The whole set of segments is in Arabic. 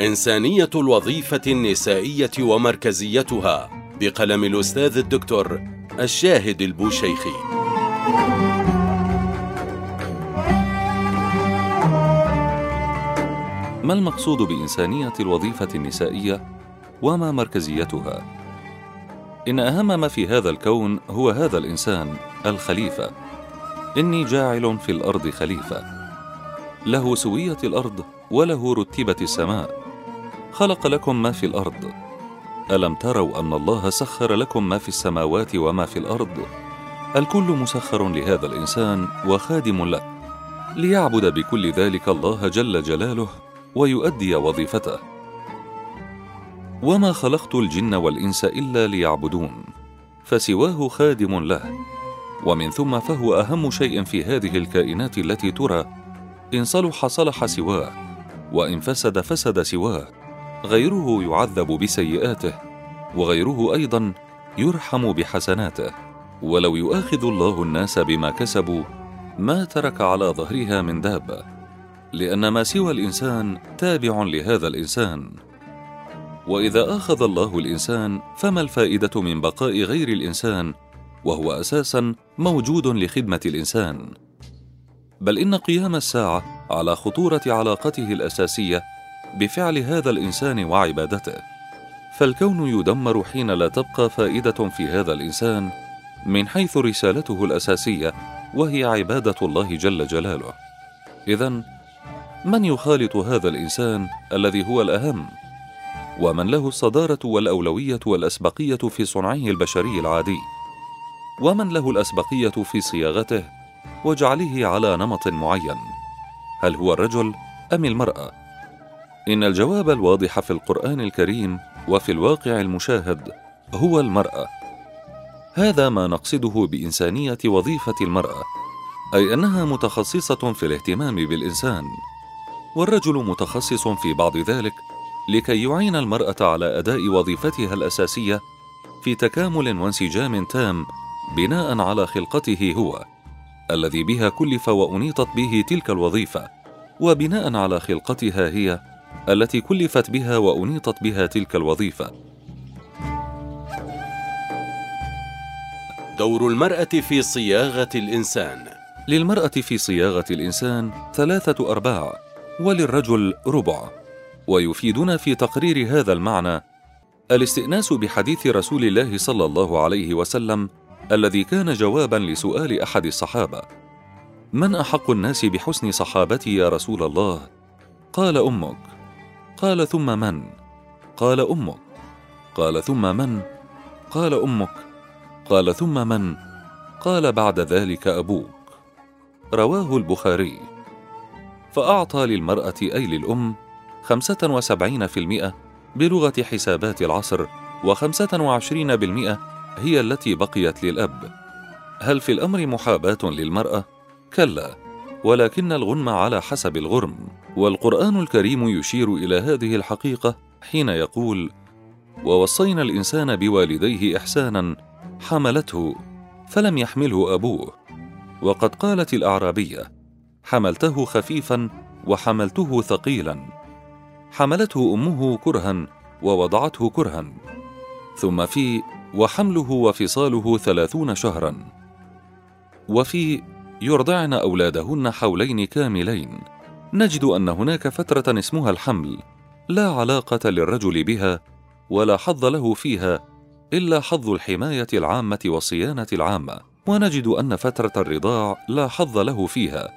إنسانية الوظيفة النسائية ومركزيتها بقلم الأستاذ الدكتور الشاهد البوشيخي. ما المقصود بإنسانية الوظيفة النسائية وما مركزيتها؟ إن أهم ما في هذا الكون هو هذا الإنسان الخليفة. إني جاعل في الأرض خليفة. له سوية الأرض وله رتبة السماء. خلق لكم ما في الأرض. ألم تروا أن الله سخر لكم ما في السماوات وما في الأرض؟ الكل مسخر لهذا الإنسان وخادم له. ليعبد بكل ذلك الله جل جلاله ويؤدي وظيفته. وما خلقت الجن والإنس إلا ليعبدون فسواه خادم له. ومن ثم فهو أهم شيء في هذه الكائنات التي ترى إن صلح صلح سواه وإن فسد فسد سواه. غيره يعذب بسيئاته وغيره أيضا يرحم بحسناته. ولو يؤاخذ الله الناس بما كسبوا ما ترك على ظهرها من دابة لأن ما سوى الإنسان تابع لهذا الإنسان. وإذا آخذ الله الإنسان فما الفائدة من بقاء غير الإنسان وهو أساسا موجود لخدمة الإنسان؟ بل إن قيام الساعة على خطورة علاقته الأساسية بفعل هذا الإنسان وعبادته. فالكون يدمر حين لا تبقى فائدة في هذا الإنسان من حيث رسالته الأساسية وهي عبادة الله جل جلاله. اذا من يخالط هذا الإنسان الذي هو الأهم؟ ومن له الصدارة والأولوية والأسبقية في صنعه البشري العادي؟ ومن له الأسبقية في صياغته وجعله على نمط معين؟ هل هو الرجل أم المرأة؟ إن الجواب الواضح في القرآن الكريم وفي الواقع المشاهد هو المرأة. هذا ما نقصده بإنسانية وظيفة المرأة، أي أنها متخصصة في الاهتمام بالإنسان، والرجل متخصص في بعض ذلك لكي يعين المرأة على أداء وظيفتها الأساسية في تكامل وانسجام تام بناء على خلقته هو، الذي بها كلف وأنيطت به تلك الوظيفة، وبناء على خلقتها هي التي كلفت بها وأنيطت بها تلك الوظيفة. دور المرأة في صياغة الإنسان. للمرأة في صياغة الإنسان ثلاثة أرباع وللرجل ربع. ويفيدنا في تقرير هذا المعنى الاستئناس بحديث رسول الله صلى الله عليه وسلم الذي كان جوابا لسؤال أحد الصحابة. من أحق الناس بحسن صحابتي يا رسول الله؟ قال أمك. قال ثم من؟ قال أمك. قال ثم من؟ قال أمك. قال ثم من؟ قال بعد ذلك أبوك. رواه البخاري. فأعطى للمرأة أي للأم خمسة وسبعين في المئة بلغة حسابات العصر وخمسة وعشرين بالمئه هي التي بقيت للأب. هل في الأمر محاباة للمرأة؟ كلا ولكن الغنم على حسب الغرم. والقرآن الكريم يشير إلى هذه الحقيقة حين يقول ووصينا الإنسان بوالديه إحسانا حملته فلم يحمله أبوه وقد قالت الأعرابية حملته خفيفا وحملته ثقيلا حملته أمه كرها ووضعته كرها ثم في وحمله وفصاله ثلاثون شهرا وفي يرضعن أولادهن حولين كاملين نجد أن هناك فترة اسمها الحمل لا علاقة للرجل بها ولا حظ له فيها إلا حظ الحماية العامة والصيانة العامة. ونجد أن فترة الرضاع لا حظ له فيها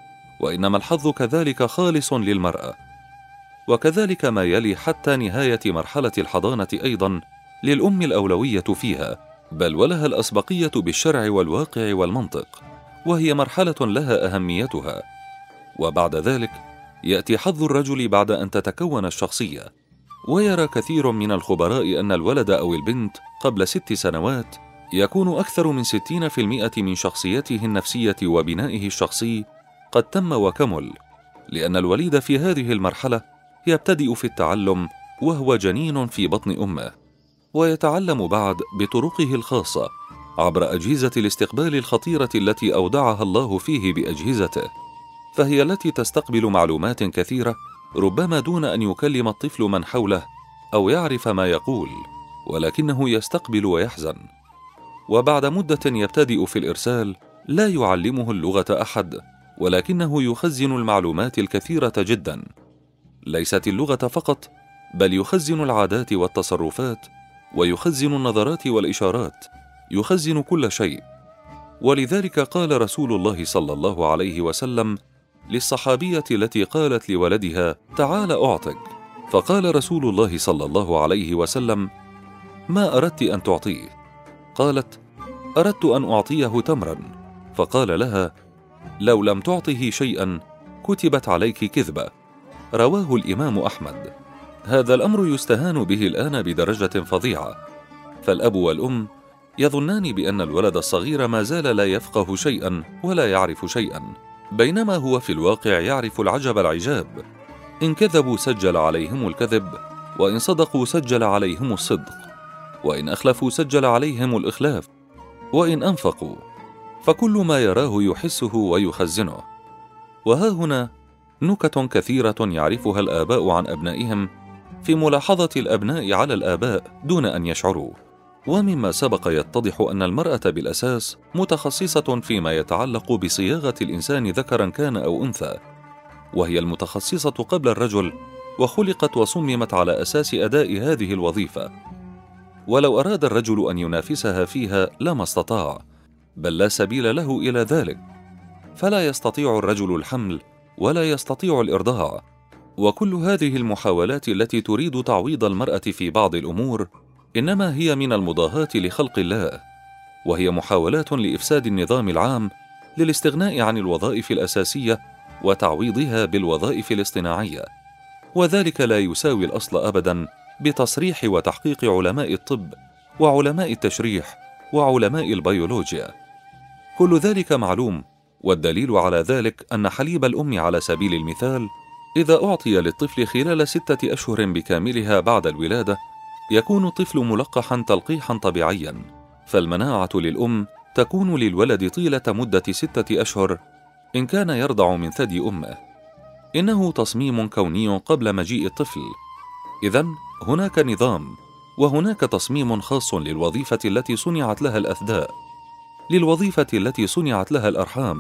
وإنما الحظ كذلك خالص للمرأة. وكذلك ما يلي حتى نهاية مرحلة الحضانة أيضا للأم الأولوية فيها بل ولها الأسبقية بالشرع والواقع والمنطق وهي مرحلة لها أهميتها. وبعد ذلك يأتي حظ الرجل بعد أن تتكون الشخصية. ويرى كثير من الخبراء أن الولد أو البنت قبل ست سنوات يكون أكثر من ستين في المئة من شخصيته النفسية وبنائه الشخصي قد تم وكمل لأن الوليد في هذه المرحلة يبتدئ في التعلم وهو جنين في بطن أمه ويتعلم بعد بطرقه الخاصة عبر أجهزة الاستقبال الخطيرة التي أودعها الله فيه بأجهزته. فهي التي تستقبل معلومات كثيرة ربما دون أن يكلم الطفل من حوله أو يعرف ما يقول ولكنه يستقبل ويحزن. وبعد مدة يبتدئ في الإرسال لا يعلمه اللغة أحد ولكنه يخزن المعلومات الكثيرة جدا. ليست اللغة فقط بل يخزن العادات والتصرفات ويخزن النظرات والإشارات يخزن كل شيء. ولذلك قال رسول الله صلى الله عليه وسلم للصحابية التي قالت لولدها تعال أعطك. فقال رسول الله صلى الله عليه وسلم ما أردت أن تعطيه. قالت أردت أن أعطيه تمرا. فقال لها لو لم تعطه شيئا كتبت عليك كذبة. رواه الإمام أحمد. هذا الأمر يستهان به الآن بدرجة فظيعة. فالأب والأم يظنان بأن الولد الصغير ما زال لا يفقه شيئا ولا يعرف شيئا. بينما هو في الواقع يعرف العجب العجاب. إن كذبوا سجل عليهم الكذب وإن صدقوا سجل عليهم الصدق وإن أخلفوا سجل عليهم الإخلاف وإن أنفقوا فكل ما يراه يحسه ويخزنه. وها هنا نكت كثيرة يعرفها الآباء عن أبنائهم في ملاحظة الأبناء على الآباء دون أن يشعروا. ومما سبق يتضح أن المرأة بالأساس متخصصة فيما يتعلق بصياغة الإنسان ذكرا كان أو أنثى وهي المتخصصة قبل الرجل وخلقت وصممت على أساس أداء هذه الوظيفة. ولو أراد الرجل أن ينافسها فيها لما استطاع بل لا سبيل له إلى ذلك. فلا يستطيع الرجل الحمل ولا يستطيع الإرضاع. وكل هذه المحاولات التي تريد تعويض المرأة في بعض الأمور إنما هي من المضاهاة لخلق الله وهي محاولات لإفساد النظام العام للاستغناء عن الوظائف الأساسية وتعويضها بالوظائف الاصطناعية وذلك لا يساوي الأصل ابدا بتصريح وتحقيق علماء الطب وعلماء التشريح وعلماء البيولوجيا. كل ذلك معلوم والدليل على ذلك أن حليب الأم على سبيل المثال إذا أعطي للطفل خلال ستة أشهر بكاملها بعد الولادة يكون الطفل ملقحا تلقيحا طبيعيا فالمناعة للأم تكون للولد طيلة مدة ستة أشهر إن كان يرضع من ثدي أمه. إنه تصميم كوني قبل مجيء الطفل. اذا هناك نظام وهناك تصميم خاص للوظيفة التي صنعت لها الأثداء. للوظيفة التي صنعت لها الأرحام.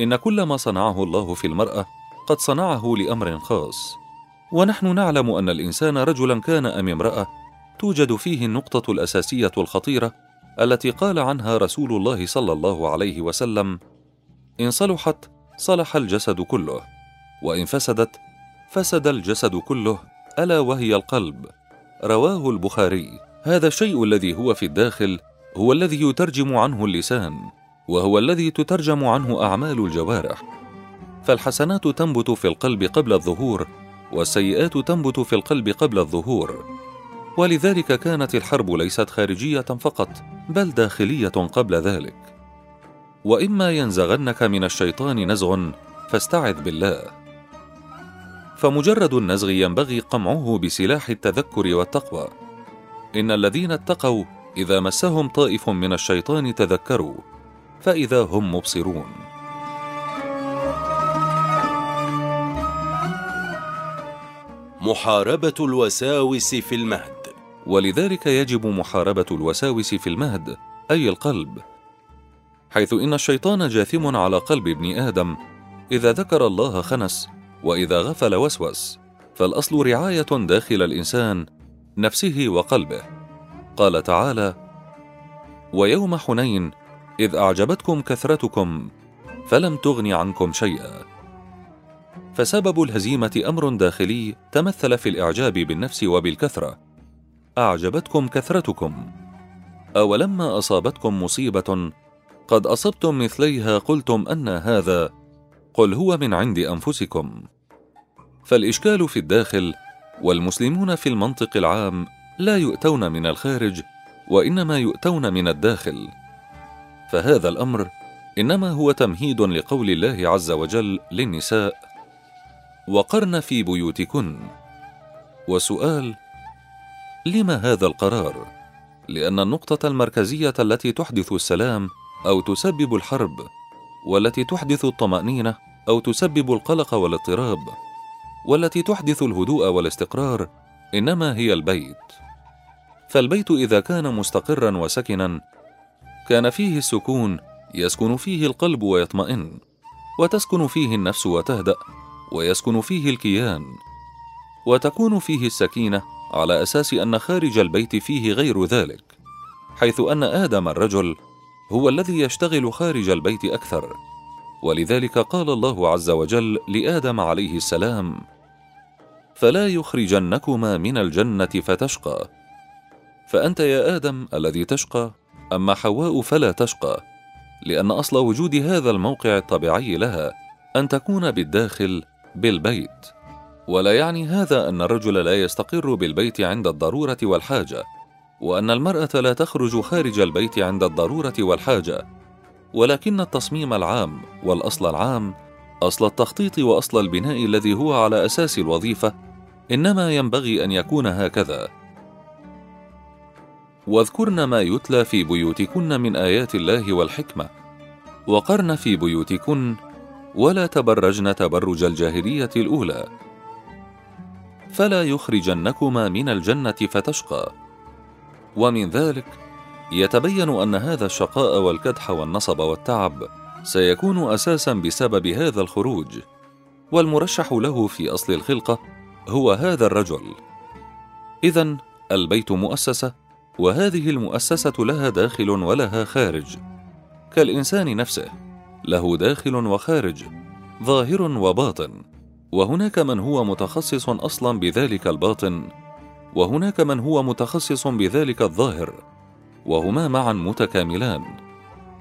إن كل ما صنعه الله في المرأة قد صنعه لأمر خاص. ونحن نعلم أن الإنسان رجلا كان أم امرأة. توجد فيه النقطة الأساسية الخطيرة التي قال عنها رسول الله صلى الله عليه وسلم إن صلحت صلح الجسد كله وإن فسدت فسد الجسد كله ألا وهي القلب. رواه البخاري. هذا الشيء الذي هو في الداخل هو الذي يترجم عنه اللسان وهو الذي تترجم عنه أعمال الجوارح. فالحسنات تنبت في القلب قبل الظهور والسيئات تنبت في القلب قبل الظهور. ولذلك كانت الحرب ليست خارجية فقط بل داخلية قبل ذلك. وإما ينزغنك من الشيطان نزغ فاستعذ بالله. فمجرد النزغ ينبغي قمعه بسلاح التذكر والتقوى. إن الذين اتقوا إذا مسهم طائف من الشيطان تذكروا فإذا هم مبصرون. محاربة الوساوس في المهد. ولذلك يجب محاربة الوساوس في المهد أي القلب. حيث إن الشيطان جاثم على قلب ابن آدم. إذا ذكر الله خنس وإذا غفل وسوس. فالأصل رعاية داخل الإنسان نفسه وقلبه. قال تعالى ويوم حنين إذ أعجبتكم كثرتكم فلم تغن عنكم شيئا. فسبب الهزيمة أمر داخلي تمثل في الإعجاب بالنفس وبالكثرة. أعجبتكم كثرتكم. أولما أصابتكم مصيبة قد أصبتم مثليها قلتم أن هذا قل هو من عند أنفسكم. فالإشكال في الداخل والمسلمون في المنطق العام لا يؤتون من الخارج وإنما يؤتون من الداخل. فهذا الأمر إنما هو تمهيد لقول الله عز وجل للنساء وقرن في بيوتكن. وسؤال لم هذا القرار؟ لأن النقطة المركزية التي تحدث السلام أو تسبب الحرب والتي تحدث الطمأنينة أو تسبب القلق والاضطراب والتي تحدث الهدوء والاستقرار إنما هي البيت. فالبيت إذا كان مستقرا وسكنا كان فيه السكون يسكن فيه القلب ويطمئن وتسكن فيه النفس وتهدأ. ويسكن فيه الكيان وتكون فيه السكينة على أساس أن خارج البيت فيه غير ذلك حيث أن آدم الرجل هو الذي يشتغل خارج البيت أكثر. ولذلك قال الله عز وجل لآدم عليه السلام فلا يخرجنكما من الجنة فتشقى. فأنت يا آدم الذي تشقى أما حواء فلا تشقى لأن أصل وجود هذا الموقع الطبيعي لها أن تكون بالداخل بالبيت. ولا يعني هذا أن الرجل لا يستقر بالبيت عند الضرورة والحاجة وأن المرأة لا تخرج خارج البيت عند الضرورة والحاجة. ولكن التصميم العام والأصل العام أصل التخطيط وأصل البناء الذي هو على أساس الوظيفة إنما ينبغي أن يكون هكذا. واذكرن ما يتلى في بيوتكن من آيات الله والحكمة. وقرن في بيوتكن ولا تبرجن تبرج الجاهلية الأولى. فلا يخرجنكما من الجنة فتشقى. ومن ذلك يتبين أن هذا الشقاء والكدح والنصب والتعب سيكون أساسا بسبب هذا الخروج. والمرشح له في أصل الخلقة هو هذا الرجل. اذا البيت مؤسسة وهذه المؤسسة لها داخل ولها خارج. كالإنسان نفسه. له داخل وخارج ظاهر وباطن. وهناك من هو متخصص أصلا بذلك الباطن وهناك من هو متخصص بذلك الظاهر وهما معا متكاملان.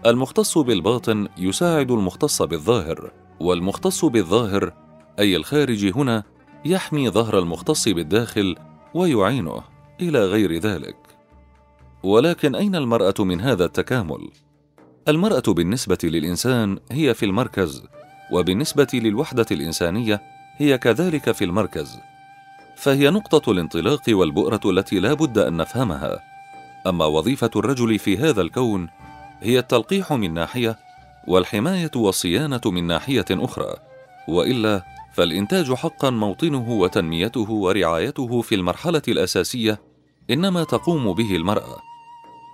المختص بالباطن يساعد المختص بالظاهر والمختص بالظاهر أي الخارج هنا يحمي ظهر المختص بالداخل ويعينه إلى غير ذلك. ولكن أين المرأة من هذا التكامل؟ المرأة بالنسبة للإنسان هي في المركز وبالنسبة للوحدة الإنسانية هي كذلك في المركز. فهي نقطة الانطلاق والبؤرة التي لا بد أن نفهمها. أما وظيفة الرجل في هذا الكون هي التلقيح من ناحية والحماية والصيانة من ناحية أخرى. وإلا فالإنتاج حقا موطنه وتنميته ورعايته في المرحلة الأساسية إنما تقوم به المرأة.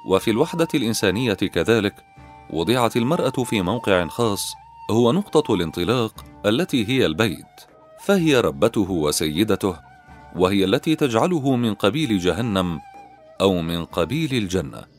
وفي الوحدة الإنسانية كذلك وضعت المرأة في موقع خاص هو نقطة الانطلاق التي هي البيت فهي ربته وسيدته وهي التي تجعله من قبيل جهنم أو من قبيل الجنة.